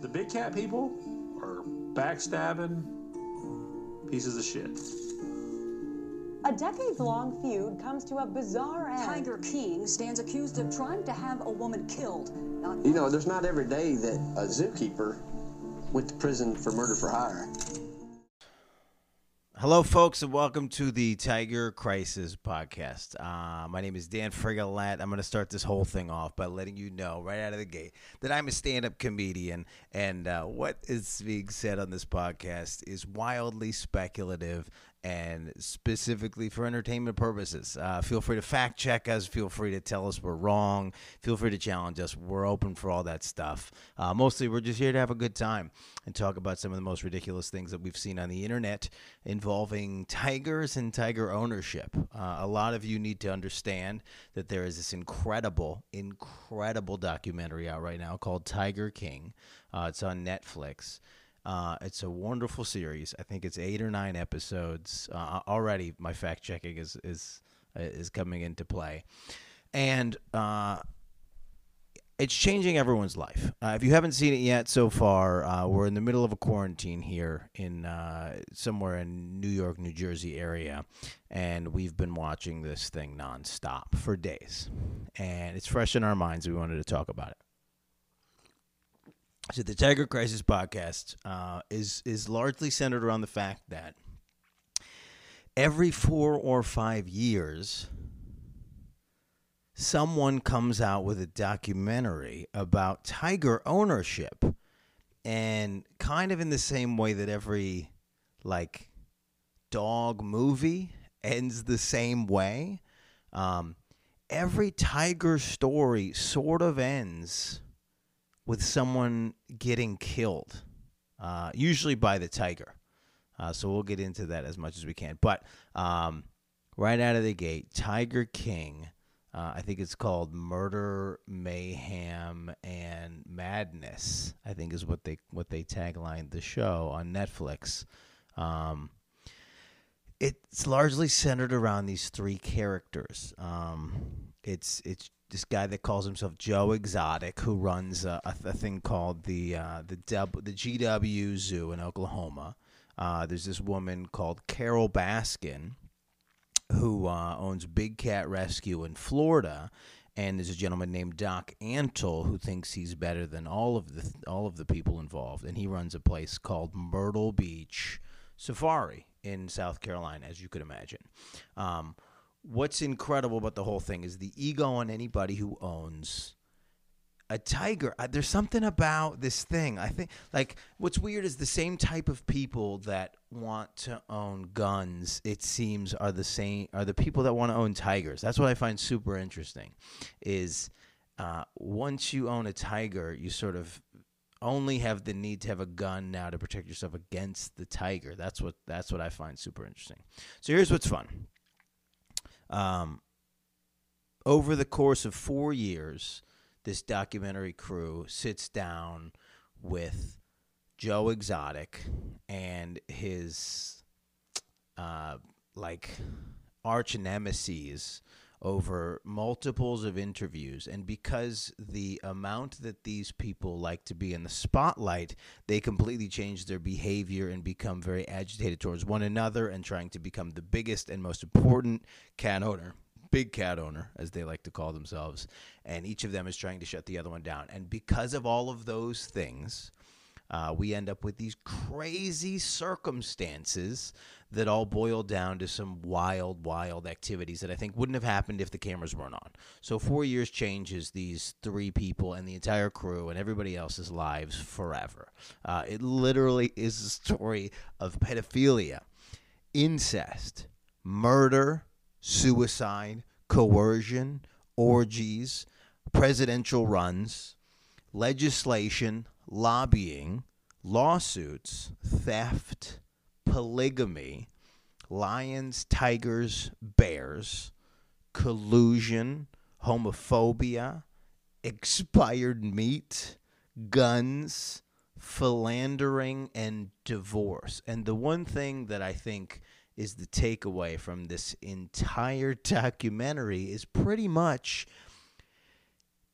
The big cat people are backstabbing pieces of shit. A decades long feud comes to a bizarre end. Tiger King stands accused of trying to have a woman killed. Not You know, there's not every day that a zookeeper went to prison for murder for hire. Hello, folks, and welcome to the Tiger Crisis podcast. Uh, my name is Dan Frigolat. I'm going to start this whole thing off by letting you know right out of the gate that I'm a stand up comedian, and uh, what is being said on this podcast is wildly speculative and specifically for entertainment purposes. Uh, feel free to fact check us. Feel free to tell us we're wrong. Feel free to challenge us. We're open for all that stuff. Uh, mostly, we're just here to have a good time and talk about some of the most ridiculous things that we've seen on the internet involving tigers and tiger ownership. Uh, a lot of you need to understand that there is this incredible, incredible documentary out right now called Tiger King. Uh, it's on Netflix. Uh, it's a wonderful series. I think it's eight or nine episodes uh, already. My fact checking is is is coming into play, and uh, it's changing everyone's life. Uh, if you haven't seen it yet so far, uh, we're in the middle of a quarantine here in uh, somewhere in New York, New Jersey area, and we've been watching this thing nonstop for days, and it's fresh in our minds. We wanted to talk about it. So the Tiger Crisis podcast uh, is is largely centered around the fact that every four or five years, someone comes out with a documentary about tiger ownership, and kind of in the same way that every like dog movie ends the same way. Um, every tiger story sort of ends with someone getting killed, uh, usually by the tiger. Uh, so we'll get into that as much as we can. But um, right out of the gate, Tiger King, uh, I think it's called Murder, Mayhem, and Madness. I think is what they what they taglined the show on Netflix. Um, it's largely centered around these three characters. Um, it's it's this guy that calls himself Joe Exotic, who runs a, a, a thing called the uh, the Dub, the GW Zoo in Oklahoma. Uh, there's this woman called Carole Baskin, who uh, owns Big Cat Rescue in Florida, and there's a gentleman named Doc Antle who thinks he's better than all of the all of the people involved, and he runs a place called Myrtle Beach Safari in South Carolina, as you could imagine. Um, what's incredible about the whole thing is the ego on anybody who owns a tiger. There's something about this thing. I think, like, what's weird is the same type of people that want to own guns. It seems are the same are the people that want to own tigers. That's what I find super interesting. Is uh, once you own a tiger, you sort of only have the need to have a gun now to protect yourself against the tiger. That's what that's what I find super interesting. So here's what's fun. Um, over the course of four years, this documentary crew sits down with Joe Exotic and his uh, like arch nemesis over multiples of interviews. And because the amount that these people like to be in the spotlight they completely change their behavior and become very agitated towards one another and trying to become the biggest and most important cat owner big cat owner as they like to call themselves. And each of them is trying to shut the other one down. And because of all of those things uh, we end up with these crazy circumstances that all boil down to some wild, wild activities that I think wouldn't have happened if the cameras weren't on. So, four years changes these three people and the entire crew and everybody else's lives forever. Uh, it literally is a story of pedophilia, incest, murder, suicide, coercion, orgies, presidential runs, legislation, lobbying, lawsuits, theft, polygamy, lions, tigers, bears, collusion, homophobia, expired meat, guns, philandering, and divorce. And the one thing that I think is the takeaway from this entire documentary is pretty much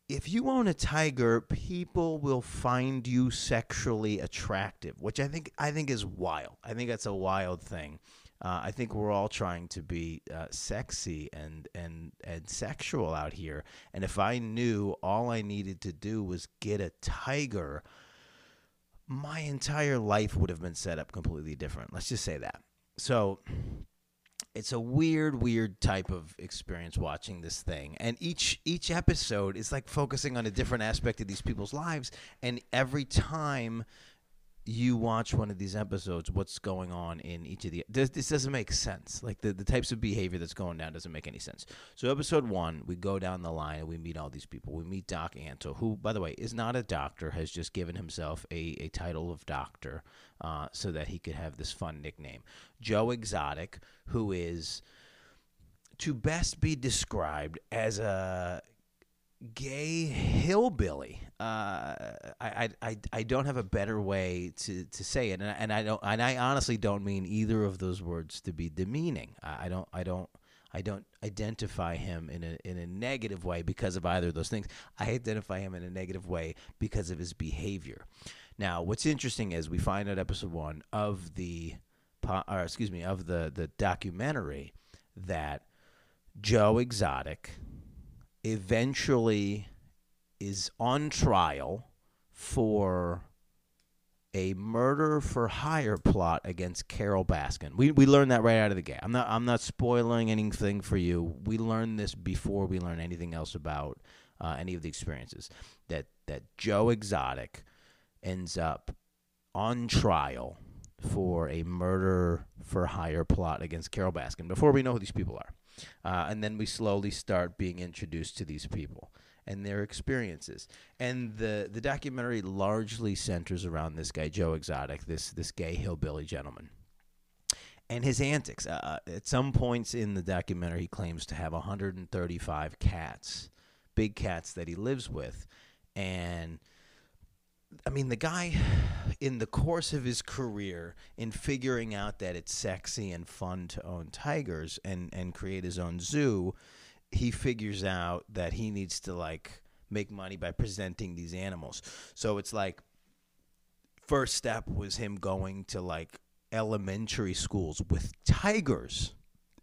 if you own a tiger, people will find you sexually attractive, which I think I think is wild. I think that's a wild thing. Uh, I think we're all trying to be uh, sexy and and and sexual out here. And if I knew all I needed to do was get a tiger, my entire life would have been set up completely different. Let's just say that. So it's a weird weird type of experience watching this thing. And each each episode is like focusing on a different aspect of these people's lives. And every time you watch one of these episodes what's going on in each of the this, this doesn't make sense. Like the, the types of behavior that's going down doesn't make any sense. So episode one we go down the line and we meet all these people. We meet doc antle who by the way is not a doctor has just given himself a, a title of doctor uh, so that he could have this fun nickname. Joe exotic who is to best be described as a gay hillbilly. Uh, I, I, I don't have a better way to, to say it, and, I- and I don't and I honestly don't mean either of those words to be demeaning. I, I don't I don't I don't identify him in a in a negative way because of either of those things. I identify him in a negative way because of his behavior. Now, what's interesting is we find out episode one of the, or excuse me, of the the documentary that Joe Exotic eventually is on trial for a murder for hire plot against Carole Baskin. We we learned that right out of the gate. I'm not I'm not spoiling anything for you. We learned this before we learn anything else about uh, any of the experiences. That that Joe Exotic ends up on trial for a murder for hire plot against Carole Baskin before we know who these people are. Uh, and then we slowly start being introduced to these people and their experiences. And the, the documentary largely centers around this guy, Joe Exotic, this, this gay hillbilly gentleman. And his antics. Uh, at some points in the documentary, he claims to have 135 cats, big cats that he lives with. And I mean, the guy, in the course of his career, in figuring out that it's sexy and fun to own tigers and, and create his own zoo, he figures out that he needs to like make money by presenting these animals. So it's like, first step was him going to like elementary schools with tigers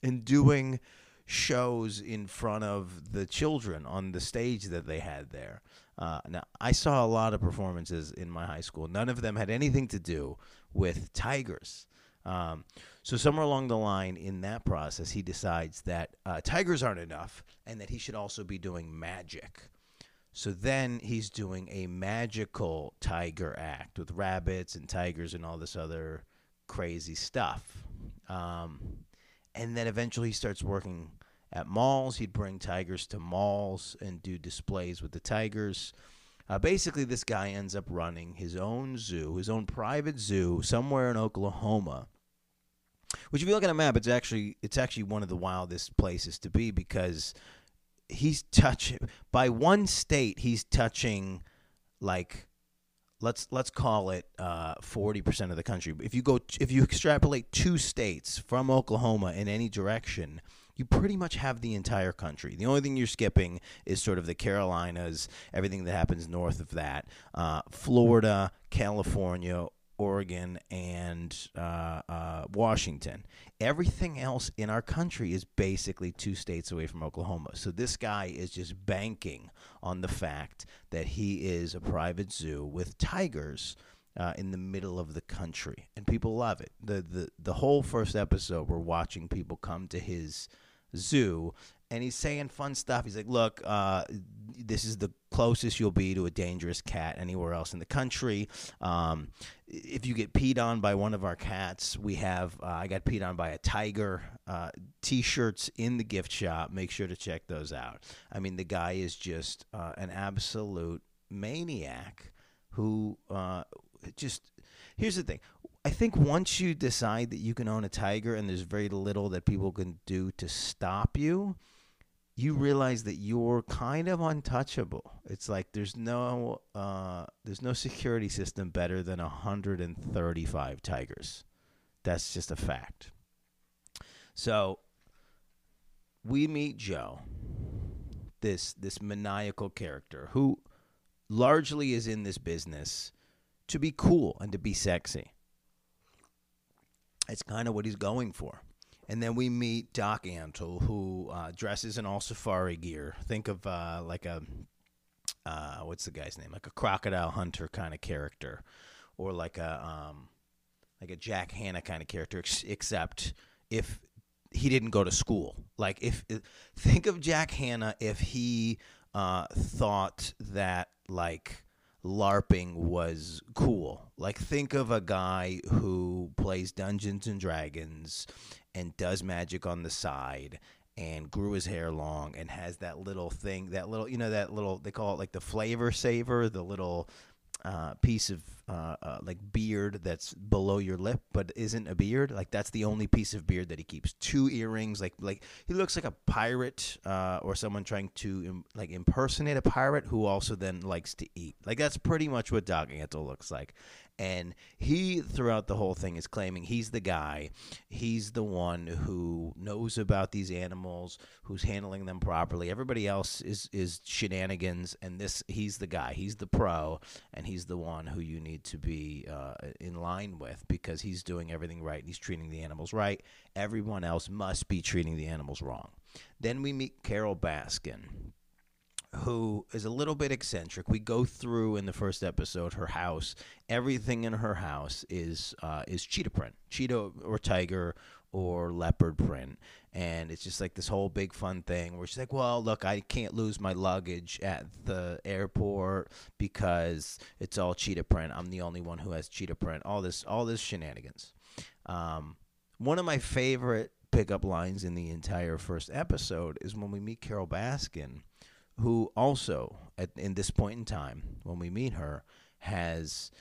and doing shows in front of the children on the stage that they had there. Uh, now, I saw a lot of performances in my high school. None of them had anything to do with tigers. Um, so, somewhere along the line in that process, he decides that uh, tigers aren't enough and that he should also be doing magic. So then he's doing a magical tiger act with rabbits and tigers and all this other crazy stuff. Um, and then eventually he starts working at malls. He'd bring tigers to malls and do displays with the tigers. Uh, basically, this guy ends up running his own zoo, his own private zoo somewhere in Oklahoma. Which, if you look at a map, it's actually it's actually one of the wildest places to be because he's touching by one state. He's touching like let's let's call it uh, forty percent of the country. If you go if you extrapolate two states from Oklahoma in any direction, you pretty much have the entire country. The only thing you're skipping is sort of the Carolinas, everything that happens north of that, uh, Florida, California. Oregon and uh, uh, Washington. Everything else in our country is basically two states away from Oklahoma. So this guy is just banking on the fact that he is a private zoo with tigers uh, in the middle of the country, and people love it. the the The whole first episode, we're watching people come to his zoo and he's saying fun stuff. He's like, "Look, uh, this is the closest you'll be to a dangerous cat anywhere else in the country. Um, if you get peed on by one of our cats, we have. Uh, I got peed on by a tiger. Uh, T-shirts in the gift shop. Make sure to check those out. I mean, the guy is just uh, an absolute maniac who uh, just. Here's the thing. I think once you decide that you can own a tiger and there's very little that people can do to stop you, you realize that you're kind of untouchable. It's like there's no uh, there's no security system better than 135 tigers. That's just a fact. So we meet Joe. this this maniacal character who largely is in this business to be cool and to be sexy. It's kind of what he's going for. And then we meet Doc Antle, who uh, dresses in all safari gear. Think of uh, like a uh, what's the guy's name? Like a crocodile hunter kind of character, or like a um, like a Jack Hanna kind of character, ex- except if he didn't go to school. Like if think of Jack Hanna if he uh, thought that like LARPing was cool. Like think of a guy who plays Dungeons and Dragons and does magic on the side and grew his hair long and has that little thing, that little, you know, that little, they call it like the flavor saver, the little uh, piece of uh, uh, like beard that's below your lip, but isn't a beard. Like that's the only piece of beard that he keeps. Two earrings, like like he looks like a pirate uh, or someone trying to Im- like impersonate a pirate who also then likes to eat. Like that's pretty much what Doc Antle looks like. And he, throughout the whole thing, is claiming he's the guy. He's the one who knows about these animals, who's handling them properly. Everybody else is is shenanigans, and this he's the guy. He's the pro, and he's the one who you need to be uh, in line with because he's doing everything right. And he's treating the animals right. Everyone else must be treating the animals wrong. Then we meet Carole Baskin who is a little bit eccentric. We go through in the first episode her house. Everything in her house is uh, is cheetah print, cheetah or tiger or leopard print, and it's just like this whole big fun thing where she's like, "Well, look, I can't lose my luggage at the airport because it's all cheetah print. I'm the only one who has cheetah print. All this, all this shenanigans." Um, one of my favorite pickup lines in the entire first episode is when we meet Carole Baskin who also at in this point in time when we meet her has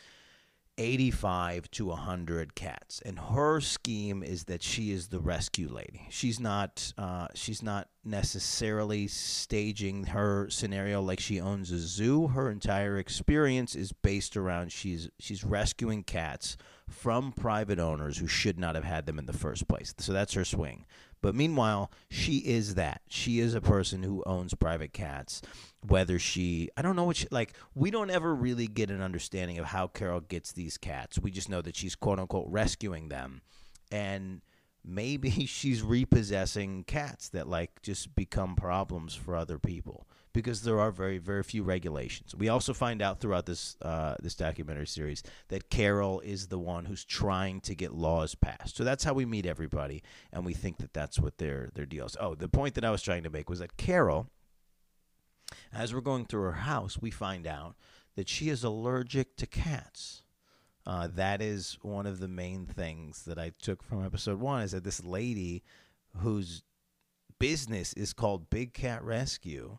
85 to 100 cats. And her scheme is that she is the rescue lady. She's not uh, she's not necessarily staging her scenario like she owns a zoo. Her entire experience is based around she's she's rescuing cats from private owners who should not have had them in the first place. So that's her swing but meanwhile, she is that. She is a person who owns private cats. Whether she, I don't know what she, like, we don't ever really get an understanding of how Carole gets these cats. We just know that she's quote unquote rescuing them. And maybe she's repossessing cats that, like, just become problems for other people because there are very very few regulations. We also find out throughout this uh, this documentary series that Carole is the one who's trying to get laws passed. So that's how we meet everybody, and we think that that's what their their deal is. Oh, the point that I was trying to make was that Carole, as we're going through her house, we find out that she is allergic to cats. Uh, that is one of the main things that I took from episode one. Is that this lady whose business is called Big Cat Rescue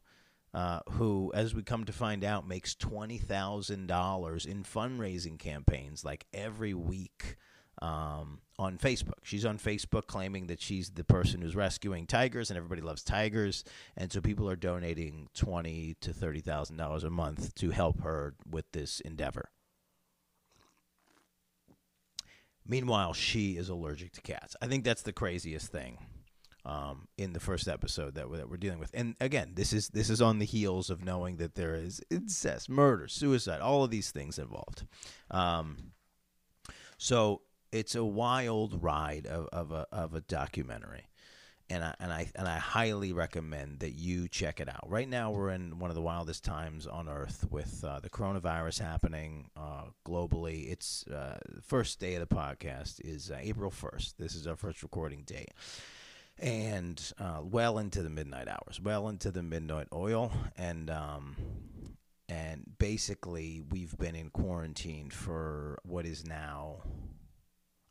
uh, who, as we come to find out, makes twenty thousand dollars in fundraising campaigns like every week um, on Facebook. She's on Facebook claiming that she's the person who's rescuing tigers, and everybody loves tigers, and so people are donating twenty to thirty thousand dollars a month to help her with this endeavor. Meanwhile, she is allergic to cats. I think that's the craziest thing um, in the first episode that we're, that we're dealing with. And again, this is this is on the heels of knowing that there is incest, murder, suicide, all of these things involved. Um, so it's a wild ride of, of a of a documentary. And I, and I and I highly recommend that you check it out. Right now, we're in one of the wildest times on Earth with uh, the coronavirus happening uh, globally. It's uh, the first day of the podcast is uh, April first. This is our first recording date, and uh, well into the midnight hours, well into the midnight oil, and um, and basically we've been in quarantine for what is now.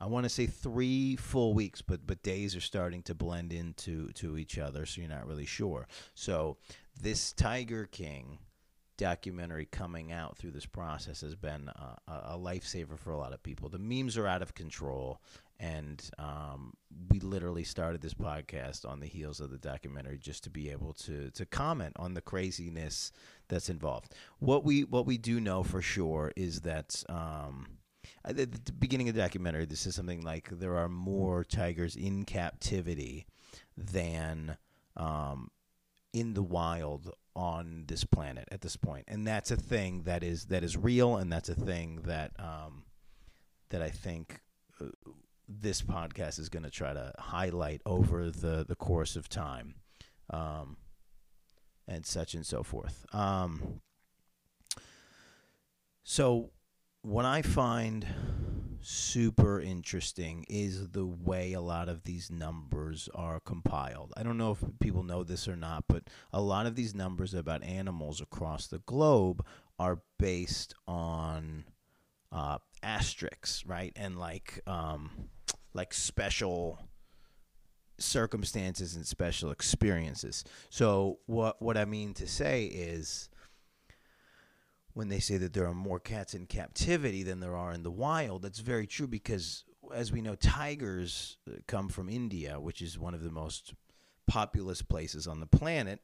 I want to say three full weeks, but but days are starting to blend into to each other, so you're not really sure. So this Tiger King documentary coming out through this process has been a, a lifesaver for a lot of people. The memes are out of control, and um, we literally started this podcast on the heels of the documentary just to be able to to comment on the craziness that's involved. What we what we do know for sure is that. Um, at the beginning of the documentary, this is something like there are more tigers in captivity than um, in the wild on this planet at this point, and that's a thing that is that is real, and that's a thing that um, that I think uh, this podcast is going to try to highlight over the the course of time, um, and such and so forth. Um, so, what I find super interesting is the way a lot of these numbers are compiled. I don't know if people know this or not, but a lot of these numbers about animals across the globe are based on uh, asterisks, right? And like um, like special circumstances and special experiences. So what what I mean to say is when they say that there are more cats in captivity than there are in the wild, that's very true because, as we know, tigers uh, come from India, which is one of the most populous places on the planet.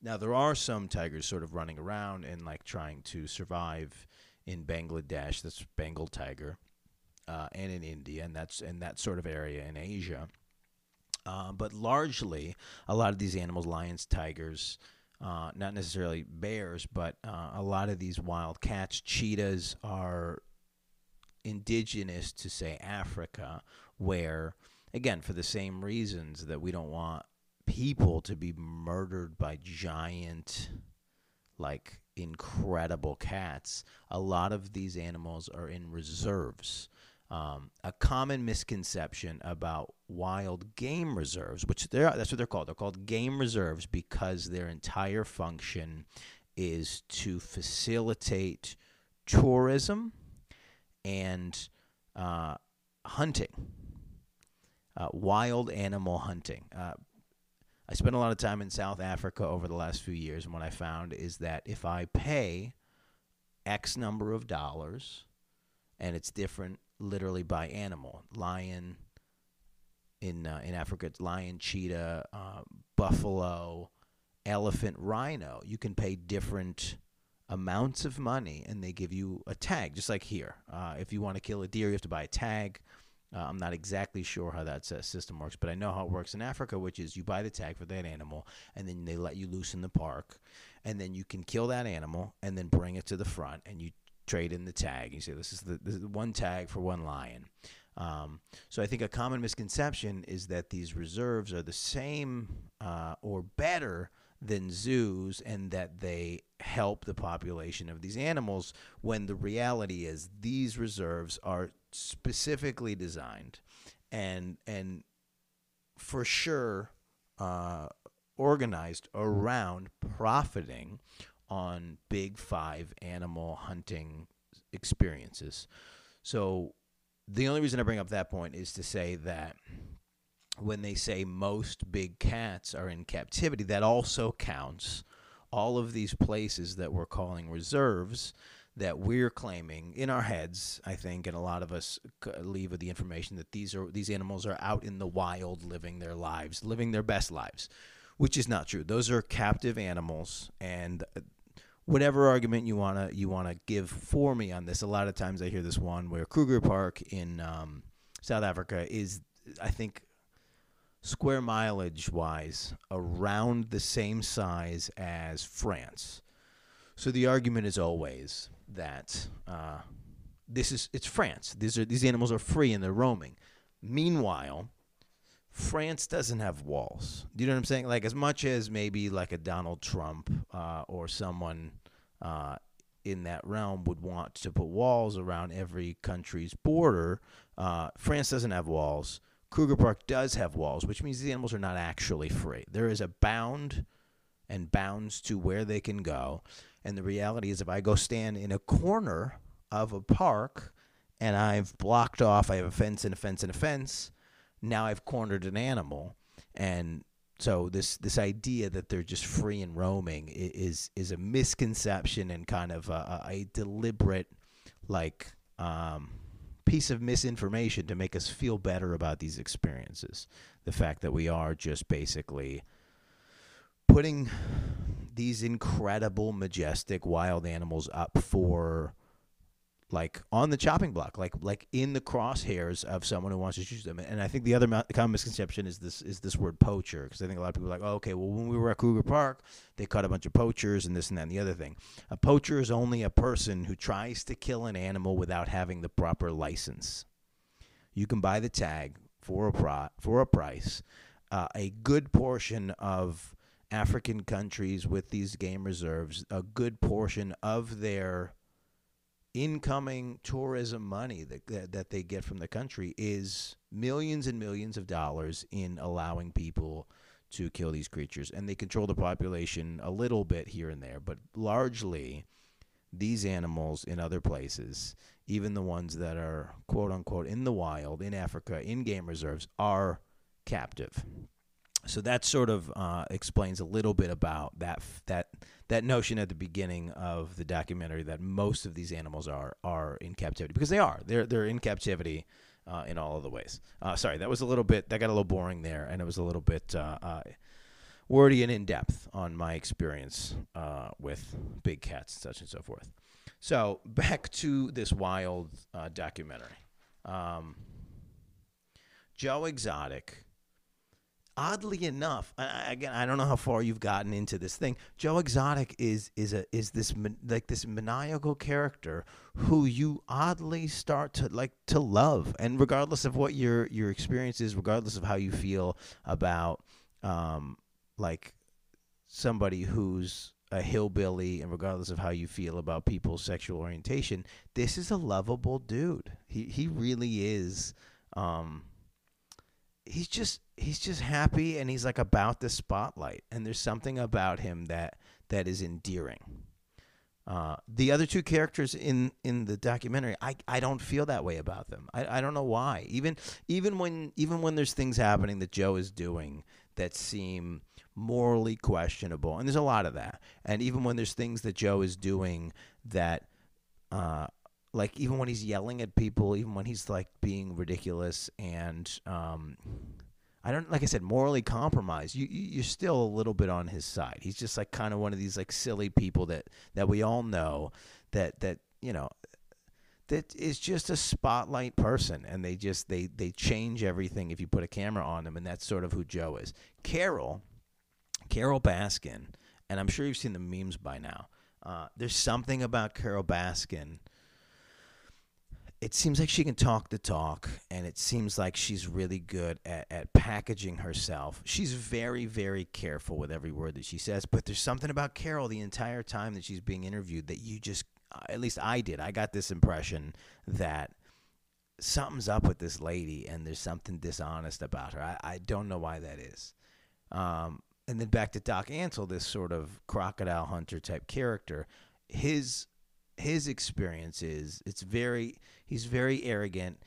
Now, there are some tigers sort of running around and like trying to survive in Bangladesh. That's Bengal tiger, uh, and in India, and that's in that sort of area in Asia. Uh, but largely, a lot of these animals, lions, tigers, uh, not necessarily bears, but uh, a lot of these wild cats, cheetahs, are indigenous to, say, Africa, where, again, for the same reasons that we don't want people to be murdered by giant, like incredible cats, a lot of these animals are in reserves. Um, a common misconception about wild game reserves, which they're, that's what they're called. They're called game reserves because their entire function is to facilitate tourism and uh, hunting, uh, wild animal hunting. Uh, I spent a lot of time in South Africa over the last few years, and what I found is that if I pay X number of dollars, and it's different literally by animal. Lion in uh, in Africa, it's lion, cheetah, uh, buffalo, elephant, rhino. You can pay different amounts of money, and they give you a tag, just like here. Uh, if you want to kill a deer, you have to buy a tag. Uh, I'm not exactly sure how that system works, but I know how it works in Africa, which is you buy the tag for that animal, and then they let you loose in the park, and then you can kill that animal, and then bring it to the front, and you trade in the tag. You say this is the, this is one tag for one lion. Um, so I think a common misconception is that these reserves are the same uh, or better than zoos, and that they help the population of these animals. When the reality is these reserves are specifically designed, and and for sure uh, organized around profiting on big five animal hunting experiences. So the only reason I bring up that point is to say that when they say most big cats are in captivity, that also counts all of these places that we're calling reserves that we're claiming in our heads, I think, and a lot of us leave with the information that these are these animals are out in the wild living their lives, living their best lives, which is not true. Those are captive animals, and whatever argument you wanna you wanna give for me on this. A lot of times I hear this one where Kruger Park in um, South Africa is, I think, square mileage wise, around the same size as France. So the argument is always that uh, this is it's France. These are these animals are free and they're roaming. Meanwhile, France doesn't have walls. Do you know what I'm saying? Like as much as maybe like a Donald Trump uh, or someone uh, in that realm would want to put walls around every country's border, uh, France doesn't have walls. Kruger Park does have walls, which means the animals are not actually free. There is a bound and bounds to where they can go. And the reality is, if I go stand in a corner of a park and I've blocked off, I have a fence and a fence and a fence now I've cornered an animal, and so this this idea that they're just free and roaming is is a misconception and kind of a, a deliberate like um, piece of misinformation to make us feel better about these experiences. The fact that we are just basically putting these incredible, majestic wild animals up for like on the chopping block, like like in the crosshairs of someone who wants to shoot them. And I think the other common misconception is this is this word poacher because I think a lot of people are like, oh, okay, well when we were at Kruger Park, they caught a bunch of poachers and this and that and the other thing. A poacher is only a person who tries to kill an animal without having the proper license. You can buy the tag for a pro- for a price. Uh, a good portion of African countries with these game reserves, a good portion of their incoming tourism money that, that that they get from the country is millions and millions of dollars in allowing people to kill these creatures. And they control the population a little bit here and there but largely these animals in other places even the ones that are quote unquote in the wild in Africa in game reserves are captive. So that sort of uh, explains a little bit about that that that notion at the beginning of the documentary that most of these animals are are in captivity because they are they're they're in captivity uh, in all of the ways. Uh, sorry, that was a little bit that got a little boring there, and it was a little bit uh, uh, wordy and in depth on my experience uh, with big cats and such and so forth. So back to this wild documentary. Um, Joe Exotic oddly enough, I, again, I don't know how far you've gotten into this thing. Joe Exotic is is a is this like this maniacal character who you oddly start to like to love, and regardless of what your your experience is, regardless of how you feel about um like somebody who's a hillbilly, and regardless of how you feel about people's sexual orientation, this is a lovable dude. He he really is. Um, he's just he's just happy and he's like about the spotlight. And there's something about him that that is endearing. Uh, the other two characters in in the documentary I, I don't feel that way about them. I, I don't know why. Even even when even when there's things happening that joe is doing that seem morally questionable and there's a lot of that. And even when there's things that joe is doing that uh, like even when he's yelling at people, even when he's like being ridiculous and um, I don't like I said morally compromised. You you're still a little bit on his side. He's just like kind of one of these like silly people that that we all know that that you know that is just a spotlight person and they just they they change everything if you put a camera on them and that's sort of who Joe is. Carole Carole Baskin and I'm sure you've seen the memes by now. Uh, there's something about Carole Baskin it seems like she can talk the talk and it seems like she's really good at, at packaging herself. She's very very careful with every word that she says but there's something about carole the entire time that she's being interviewed that you just at least i did i got this impression that something's up with this lady and there's something dishonest about her. I, I don't know why that is. Um, and then back to doc antle this sort of crocodile hunter type character his his experience is it's very he's very arrogant.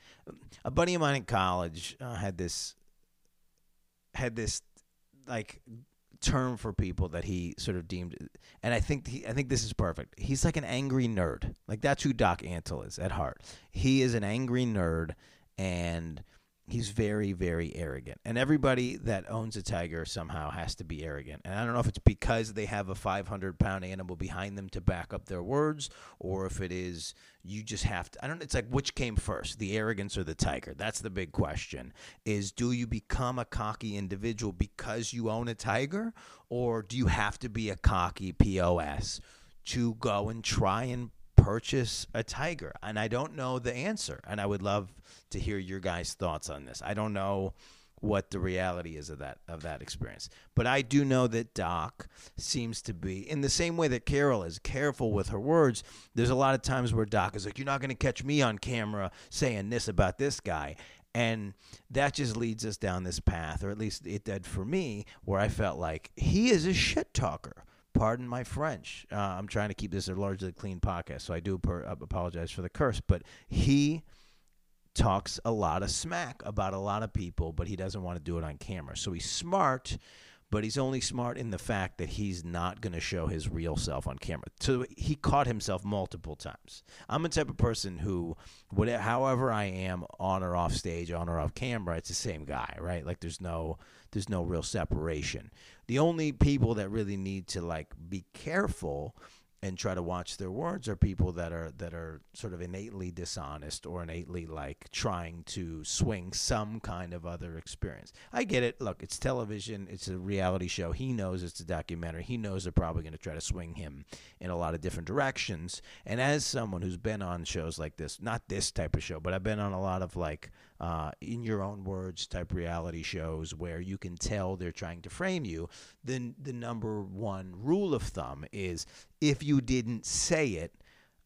A buddy of mine in college uh, had this had this like term for people that he sort of deemed and I think he, I think this is perfect. He's like an angry nerd. Like that's who Doc Antle is at heart. He is an angry nerd and he's very very arrogant. And everybody that owns a tiger somehow has to be arrogant. And i don't know if it's because they have a 500 pound animal behind them to back up their words or if it is you just have to i don't know, it's like which came first the arrogance or the tiger? That's the big question. Is do you become a cocky individual because you own a tiger or do you have to be a cocky pos to go and try and purchase a tiger? And I don't know the answer. And I would love to hear your guys' thoughts on this. I don't know what the reality is of that of that experience. But I do know that Doc seems to be in the same way that Carole is careful with her words. There's a lot of times where Doc is like, "You're not going to catch me on camera saying this about this guy." And that just leads us down this path, or at least it did for me, where I felt like he is a shit talker pardon my French. Uh, I'm trying to keep this a largely clean podcast, so I do per- uh, apologize for the curse. But he talks a lot of smack about a lot of people, but he doesn't want to do it on camera. So he's smart, but he's only smart in the fact that he's not going to show his real self on camera. So he caught himself multiple times. I'm the type of person who, whatever, however I am on or off stage, on or off camera, it's the same guy, right? Like there's no there's no real separation. The only people that really need to like be careful and try to watch their words are people that are that are sort of innately dishonest or innately like trying to swing some kind of other experience. I get it. Look, it's television. It's a reality show. He knows it's a documentary. He knows they're probably going to try to swing him in a lot of different directions. And as someone who's been on shows like this, not this type of show, but I've been on a lot of like uh, in your own words type reality shows where you can tell they're trying to frame you. Then the number one rule of thumb is if you didn't say it,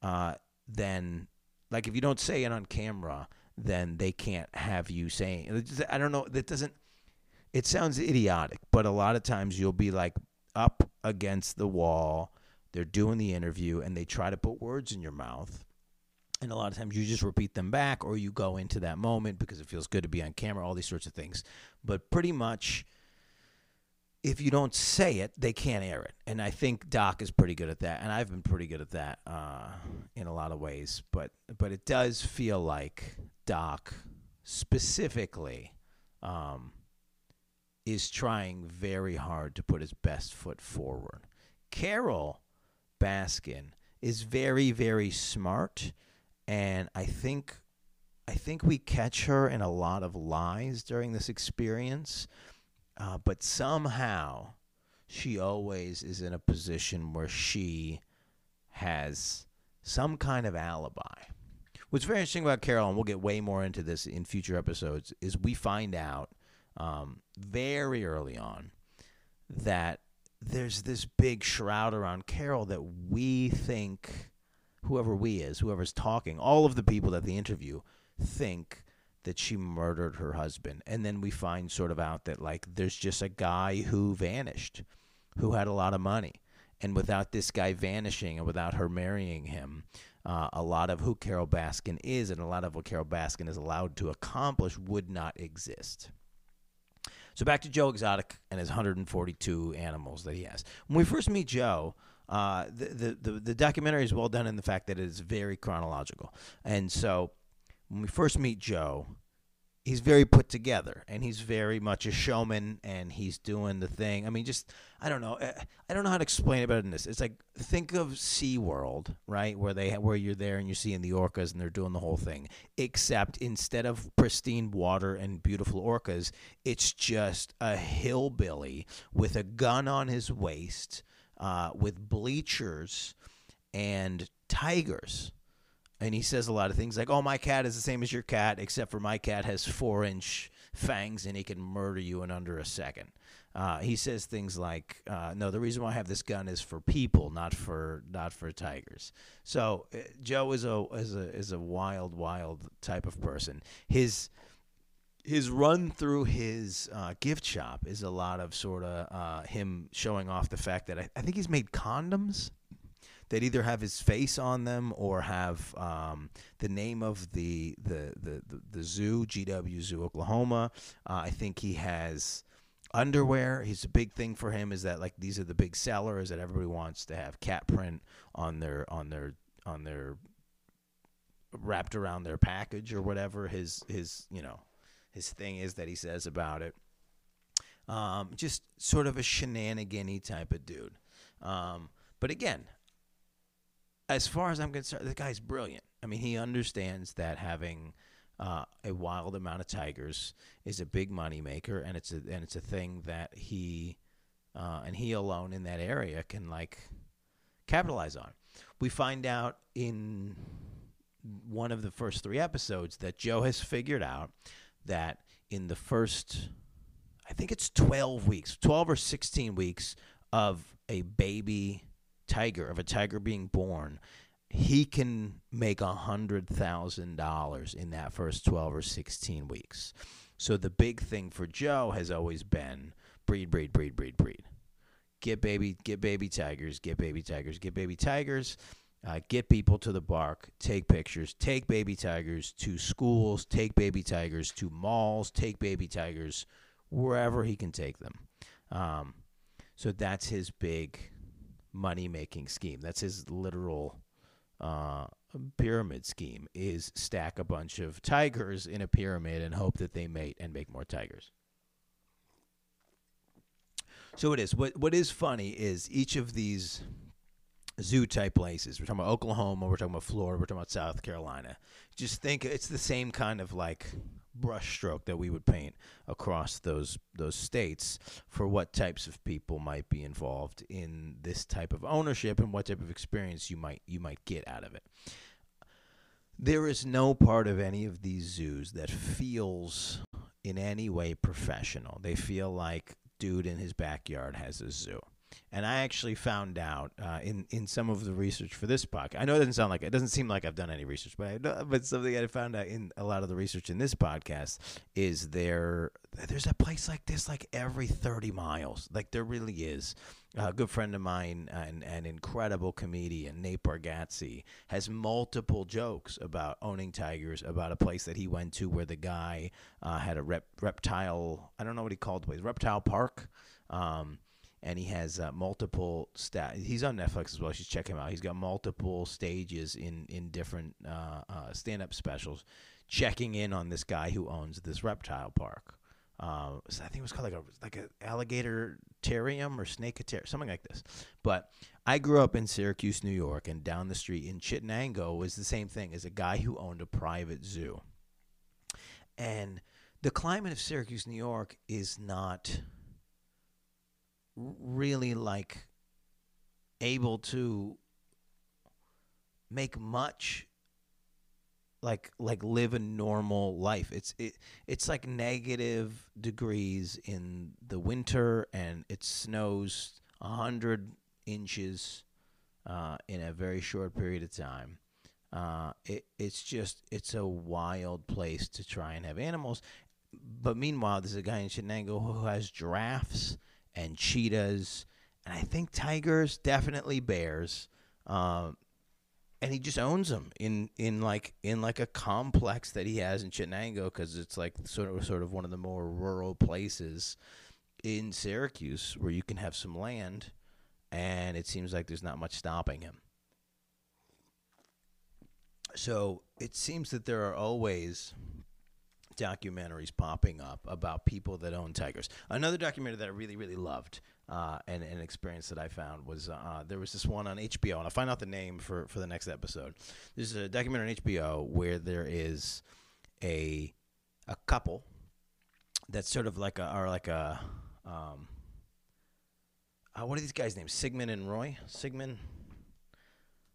uh, then like if you don't say it on camera, then they can't have you saying. I don't know. That doesn't. It sounds idiotic, but a lot of times you'll be like up against the wall. They're doing the interview and they try to put words in your mouth. And a lot of times you just repeat them back or you go into that moment because it feels good to be on camera, all these sorts of things. But pretty much if you don't say it, they can't air it. And I think Doc is pretty good at that, and I've been pretty good at that uh, in a lot of ways. But but it does feel like Doc specifically um, is trying very hard to put his best foot forward. Carole Baskin is very very smart, and I think I think we catch her in a lot of lies during this experience uh, but somehow she always is in a position where she has some kind of alibi. What's very interesting about Carole, and we'll get way more into this in future episodes, is we find out um, very early on that there's this big shroud around Carole that we think, whoever we is, whoever's talking, all of the people that they interview think that she murdered her husband. And then we find sort of out that like there's just a guy who vanished who had a lot of money. And without this guy vanishing and without her marrying him, uh, a lot of who Carole Baskin is and a lot of what Carole Baskin is allowed to accomplish would not exist. So back to Joe Exotic and his 142 animals that he has. When we first meet Joe, uh, the, the, the documentary is well done in the fact that it is very chronological, and so when we first meet Joe, he's very put together and he's very much a showman and he's doing the thing. I mean, just I don't know. Eh, I don't know how to explain it better than this. It's like think of SeaWorld, right? Where they where you're there and you're seeing the orcas and they're doing the whole thing. Except instead of pristine water and beautiful orcas, it's just a hillbilly with a gun on his waist, uh, with bleachers and tigers and he says a lot of things like, "Oh, my cat is the same as your cat, except for my cat has four inch fangs and he can murder you in under a second. Uh, he says things like, uh, "No, the reason why I have this gun is for people, not for not for tigers." So uh, Joe is a is a is a wild, wild type of person. His his run through his uh, gift shop is a lot of sort of uh, him showing off the fact that I, I think he's made condoms that either have his face on them or have um, the name of the the, the the the zoo, GW Zoo Oklahoma. Uh, I think he has underwear. He's a big thing for him is that like these are the big sellers that everybody wants to have cat print on their on their on their wrapped around their package or whatever his his you know his thing is that he says about it. Um, just sort of a shenanigan type of dude. Um, but again, as far as I'm concerned, the guy's brilliant. I mean, he understands that having uh, a wild amount of tigers is a big money maker, and it's a and it's a thing that he uh, and he alone in that area can like capitalize on. We find out in one of the first three episodes that Joe has figured out that in the first, I think it's 12 weeks, 12 or 16 weeks of a baby tiger, of a tiger being born, he can make a hundred thousand dollars in that first twelve or sixteen weeks. So the big thing for Joe has always been breed, breed, breed, breed, breed. Get baby, get baby tigers, get baby tigers, get baby tigers. Uh, get people to the park, take pictures, take baby tigers to schools, take baby tigers to malls, take baby tigers wherever he can take them. Um, so that's his big money making scheme. That's his literal uh, pyramid scheme is stack a bunch of tigers in a pyramid and hope that they mate and make more tigers. So it is. What what is funny is each of these zoo type places. We're talking about Oklahoma, we're talking about Florida, we're talking about South Carolina. Just think it's the same kind of like brushstroke that we would paint across those those states for what types of people might be involved in this type of ownership and what type of experience you might you might get out of it. There is no part of any of these zoos that feels in any way professional. They feel like dude in his backyard has a zoo. And I actually found out uh, in in some of the research for this podcast. I know it doesn't sound like it doesn't seem like I've done any research, but I know, but something I found out in a lot of the research in this podcast is there there's a place like this like every 30 miles. Like there really is. a good friend of mine, and an incredible comedian, Nate Bargatze, has multiple jokes about owning tigers. About a place that he went to where the guy uh, had a rep, reptile. I don't know what he called the place. Reptile park. Um, and he has uh, multiple sta- He's on Netflix as well. You should check him out. He's got multiple stages in in different uh, uh, stand up specials, checking in on this guy who owns this reptile park. Uh, so I think it was called like a like an alligator terrarium or snake terrarium, something like this. But I grew up in Syracuse, New York, and down the street in Chittenango was the same thing as a guy who owned a private zoo. And the climate of Syracuse, New York, is not really like able to make much like like live a normal life. It's it it's like negative degrees in the winter and it snows a hundred inches uh, in a very short period of time. Uh, it it's just it's a wild place to try and have animals. But meanwhile, there's a guy in Chittenango who has giraffes and cheetahs, and I think tigers, definitely bears. Um, and he just owns them in, in like in like a complex that he has in Chittenango because it's like sort of sort of one of the more rural places in Syracuse where you can have some land, and it seems like there's not much stopping him. So it seems that there are always documentaries popping up about people that own tigers. Another documentary that I really, really loved uh, and an experience that I found was uh, there was this one on HBO, and I'll find out the name for, for the next episode. There's a documentary on HBO where there is a a couple that's sort of like a are like a um, uh, what are these guys' names? Sigmund and Roy. Sigmund.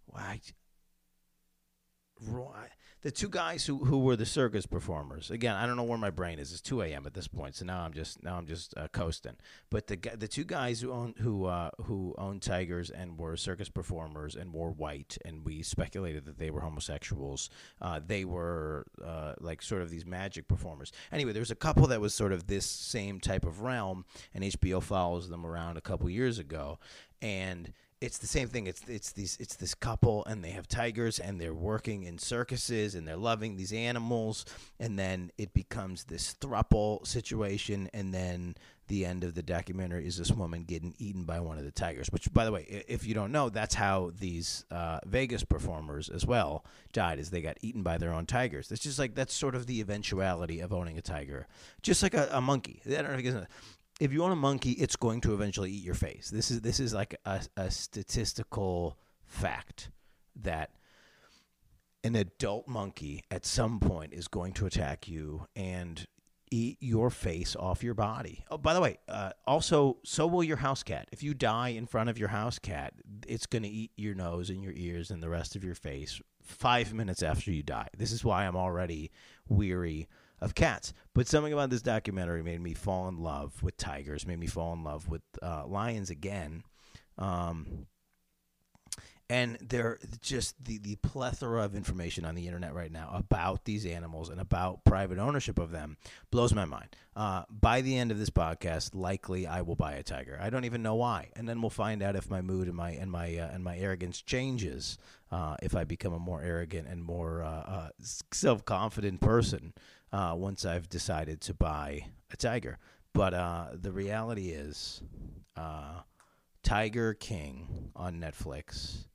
Why? Roy the two guys who, who were the circus performers. Again, I don't know where my brain is. It's two a.m. at this point, so now I'm just now I'm just uh, coasting. But the the two guys who own who uh, who owned tigers and were circus performers and wore white, and we speculated that they were homosexuals. Uh, they were uh, like sort of these magic performers. Anyway, there was a couple that was sort of this same type of realm, and HBO follows them around a couple years ago, and it's the same thing. It's it's these it's this couple and they have tigers and they're working in circuses and they're loving these animals and then it becomes this thruple situation and then the end of the documentary is this woman getting eaten by one of the tigers. Which, by the way, if you don't know, that's how these uh, Vegas performers as well died. Is they got eaten by their own tigers. It's just like that's sort of the eventuality of owning a tiger, just like a, a monkey. I don't know if you know if you own a monkey, it's going to eventually eat your face. This is this is like a, a statistical fact that an adult monkey at some point is going to attack you and eat your face off your body. Oh, by the way, uh, also, so will your house cat. If you die in front of your house cat, it's going to eat your nose and your ears and the rest of your face five minutes after you die. This is why I'm already weary of cats. But something about this documentary made me fall in love with tigers, made me fall in love with uh, lions again. Um, and there just the, the plethora of information on the internet right now about these animals and about private ownership of them blows my mind uh, by the end of this podcast likely i will buy a tiger i don't even know why and then we'll find out if my mood and my and my uh, and my arrogance changes uh, if i become a more arrogant and more uh, uh, self-confident person uh, once i've decided to buy a tiger but the reality is tiger king on netflix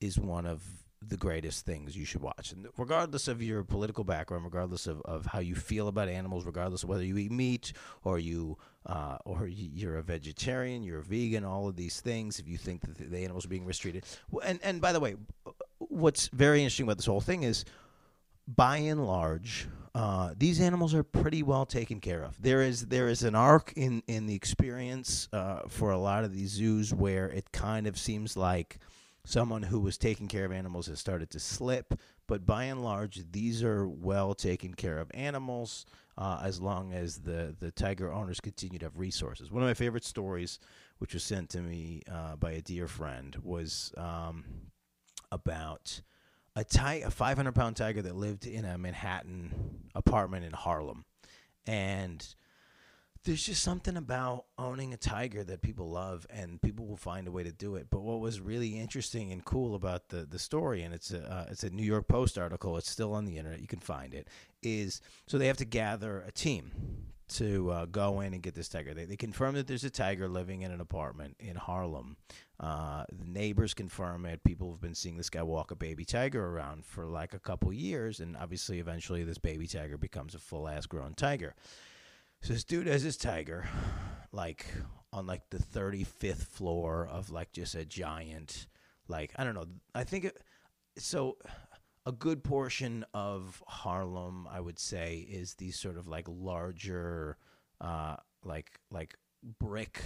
is one of the greatest things you should watch. And regardless of your political background, regardless of, of how you feel about animals, regardless of whether you eat meat or you uh, or you're a vegetarian, you're a vegan, all of these things, if you think that the- the animals are being mistreated. And and by the way, what's very interesting about this whole thing is by and large, uh, these animals are pretty well taken care of. There is there is an arc in in the experience uh, for a lot of these zoos where it kind of seems like someone who was taking care of animals has started to slip. But by and large, these are well taken care of animals uh, as long as the the tiger owners continue to have resources. One of my favorite stories, which was sent to me uh, by a dear friend, was um, about a ti- a 500 pound tiger that lived in a Manhattan apartment in Harlem. And there's just something about owning a tiger that people love and people will find a way to do it. But what was really interesting and cool about the, the story, and it's a, uh, it's a New York Post article, it's still on the internet, you can find it, is so they have to gather a team to uh, go in and get this tiger. They, they confirm that there's a tiger living in an apartment in Harlem. Uh, the neighbors confirm it. People have been seeing this guy walk a baby tiger around for like a couple years, and obviously, eventually, this baby tiger becomes a full ass grown tiger. So this dude has his tiger, like on like the 35th floor of like just a giant, like I don't know. I think it, so. A good portion of Harlem, I would say, is these sort of like larger, uh, like like brick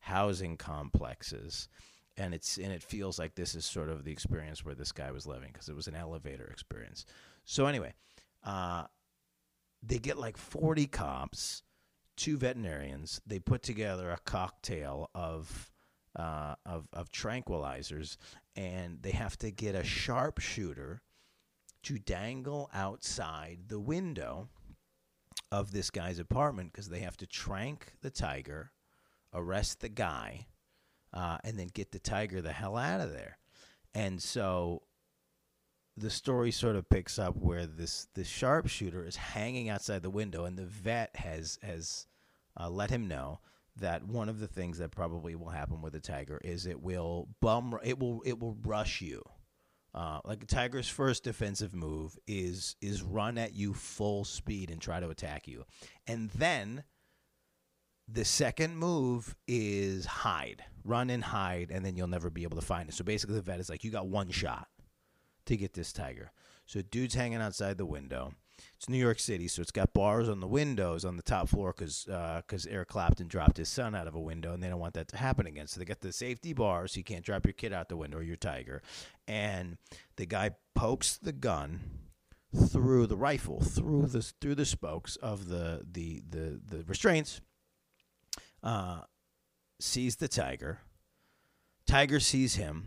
housing complexes, and it's and it feels like this is sort of the experience where this guy was living because it was an elevator experience. So anyway, uh, they get like 40 cops, two veterinarians. They put together a cocktail of uh, of of tranquilizers, and they have to get a sharpshooter to dangle outside the window of this guy's apartment because they have to trank the tiger, arrest the guy, uh, and then get the tiger the hell out of there. And so the story sort of picks up where this this sharpshooter is hanging outside the window, and the vet has has uh, let him know that one of the things that probably will happen with a tiger is it will bum it will it will rush you. Uh, like a tiger's first defensive move is is run at you full speed and try to attack you, and then the second move is hide, run and hide, and then you'll never be able to find it. So basically, the vet is like, you got one shot to get this tiger. So dude's hanging outside the window. It's New York City, so it's got bars on the windows on the top floor because because Eric Clapton dropped his son out of a window, and they don't want that to happen again. So they got the safety bars, so you can't drop your kid out the window or your tiger. And the guy pokes the gun through the rifle, through the through the spokes of the the the, the restraints. Uh, sees the tiger. Tiger sees him,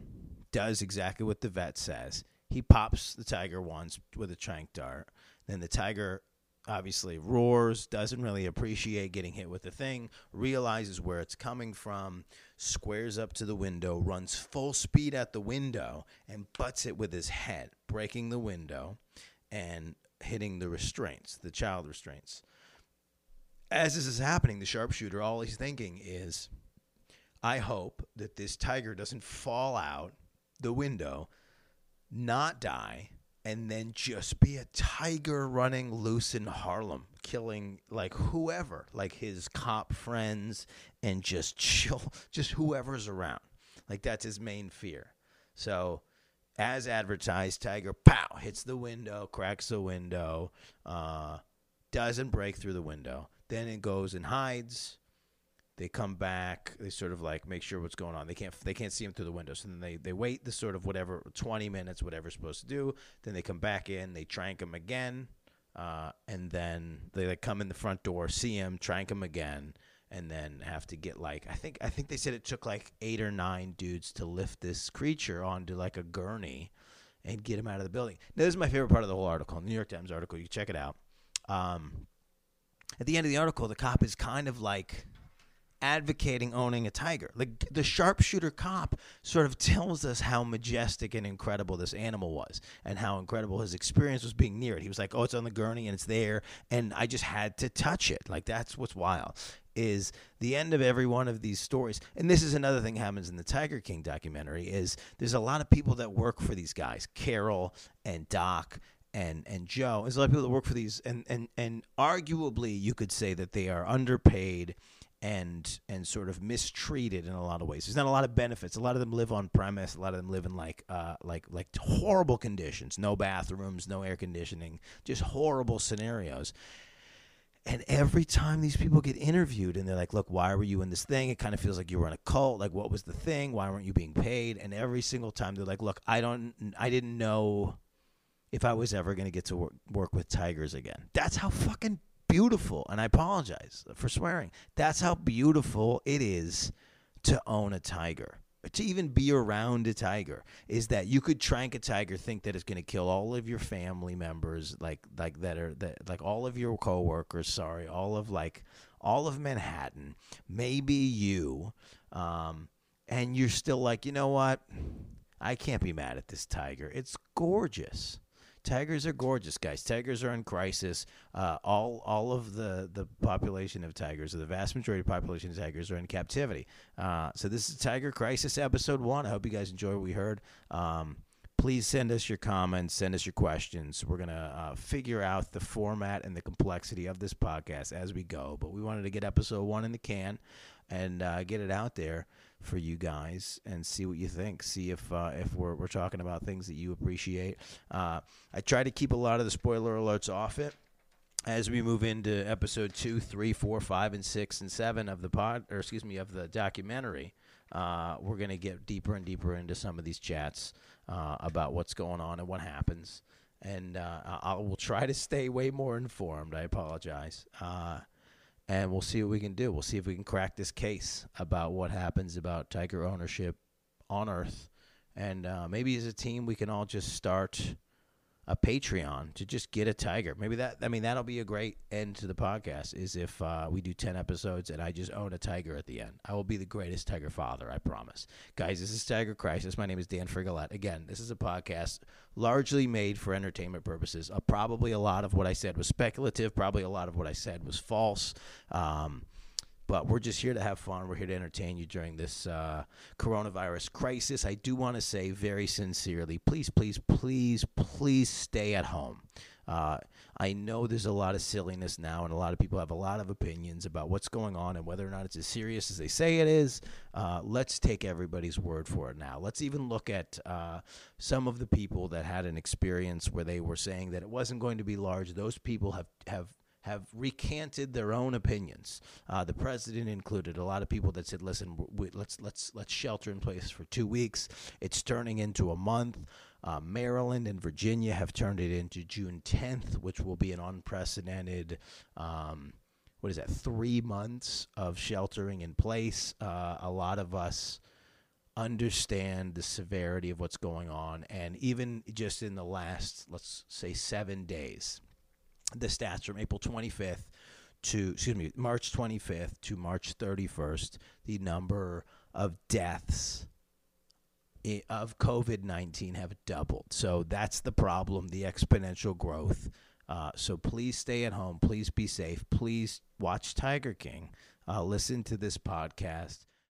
does exactly what the vet says. He pops the tiger once with a trank dart. Then the tiger obviously roars, doesn't really appreciate getting hit with the thing, realizes where it's coming from, squares up to the window, runs full speed at the window, and butts it with his head, breaking the window and hitting the restraints, the child restraints. As this is happening, the sharpshooter, all he's thinking is, I hope that this tiger doesn't fall out the window, not die, and then just be a tiger running loose in Harlem, killing like whoever, like his cop friends, and just chill, just whoever's around. Like that's his main fear. So, as advertised, Tiger pow hits the window, cracks the window, uh, doesn't break through the window. Then it goes and hides. They come back. They sort of like make sure what's going on. They can't they can't see him through the window. So then they, they wait the sort of whatever twenty minutes, whatever's supposed to do. Then they come back in. They trank him again, uh, and then they like come in the front door, see him, trank him again, and then have to get like I think I think they said it took like eight or nine dudes to lift this creature onto like a gurney and get him out of the building. Now, this is my favorite part of the whole article, New York Times article. You check it out. Um, at the end of the article, the cop is kind of like advocating owning a tiger. Like the sharpshooter cop sort of tells us how majestic and incredible this animal was and how incredible his experience was being near it. He was like, "Oh, it's on the gurney and it's there and I just had to touch it." Like that's what's wild. is the end of every one of these stories. And this is another thing happens in the Tiger King documentary is there's a lot of people that work for these guys, Carole and Doc and and Joe. There's a lot of people that work for these and and and arguably you could say that they are underpaid and and sort of mistreated in a lot of ways. There's not a lot of benefits. A lot of them live on premise. A lot of them live in like uh, like like horrible conditions. No bathrooms, no air conditioning, just horrible scenarios. And every time these people get interviewed and they're like, "Look, why were you in this thing?" It kind of feels like you were in a cult. Like, what was the thing? Why weren't you being paid? And every single time they're like, "Look, I don't, I didn't know if I was ever going to get to work, work with tigers again." That's how fucking beautiful, and I apologize for swearing. That's how beautiful it is to own a tiger. To even be around a tiger is that you could trank a tiger, think that it's going to kill all of your family members, like like that are that like all of your coworkers. Sorry, all of like all of Manhattan, maybe you, um, and you're still like, you know what? I can't be mad at this tiger. It's gorgeous. Tigers are gorgeous, guys. Tigers are in crisis. Uh, all all of the, the population of tigers, or the vast majority of population of tigers, are in captivity. Uh, so this is Tiger Crisis episode one. I hope you guys enjoy what we heard. Um, please send us your comments, send us your questions. We're gonna uh, figure out the format and the complexity of this podcast as we go. But we wanted to get episode one in the can and uh, get it out there for you guys and see what you think. See if uh, if we're we're talking about things that you appreciate. Uh, I try to keep a lot of the spoiler alerts off it as we move into episode two, three, four, five, and six, and seven of the pod, or excuse me, of the documentary. Uh, we're going to get deeper and deeper into some of these chats uh, about what's going on and what happens. And uh, I will try to stay way more informed. I apologize. And we'll see what we can do. We'll see if we can crack this case about what happens about tiger ownership on Earth. And uh, maybe as a team, we can all just start a Patreon to just get a tiger. Maybe that I mean that'll be a great end to the podcast is if uh, we do 10 episodes and I just own a tiger at the end. I will be the greatest tiger father, I promise. Guys, this is Tiger Crisis. My name is Dan Frigolette. Again, this is a podcast largely made for entertainment purposes. Uh, probably a lot of what I said was speculative, probably a lot of what I said was false. Um, but we're just here to have fun. We're here to entertain you during this uh, coronavirus crisis. I do want to say very sincerely, please, please, please, please stay at home. Uh, I know there's a lot of silliness now, and a lot of people have a lot of opinions about what's going on and whether or not it's as serious as they say it is. Uh, let's take everybody's word for it now. Let's even look at uh, some of the people that had an experience where they were saying that it wasn't going to be large. Those people have have have recanted their own opinions. Uh, the president included a lot of people that said, "Listen, we, let's let's let's shelter in place for two weeks. It's turning into a month." Uh, Maryland and Virginia have turned it into June 10th, which will be an unprecedented. Um, what is that? Three months of sheltering in place. Uh, a lot of us understand the severity of what's going on, and even just in the last, let's say, seven days the stats from April 25th to excuse me March 25th to March 31st, the number of deaths of COVID 19 have doubled. So that's the problem, the exponential growth. Uh, so please stay at home. Please be safe. Please watch Tiger King. Uh, listen to this podcast.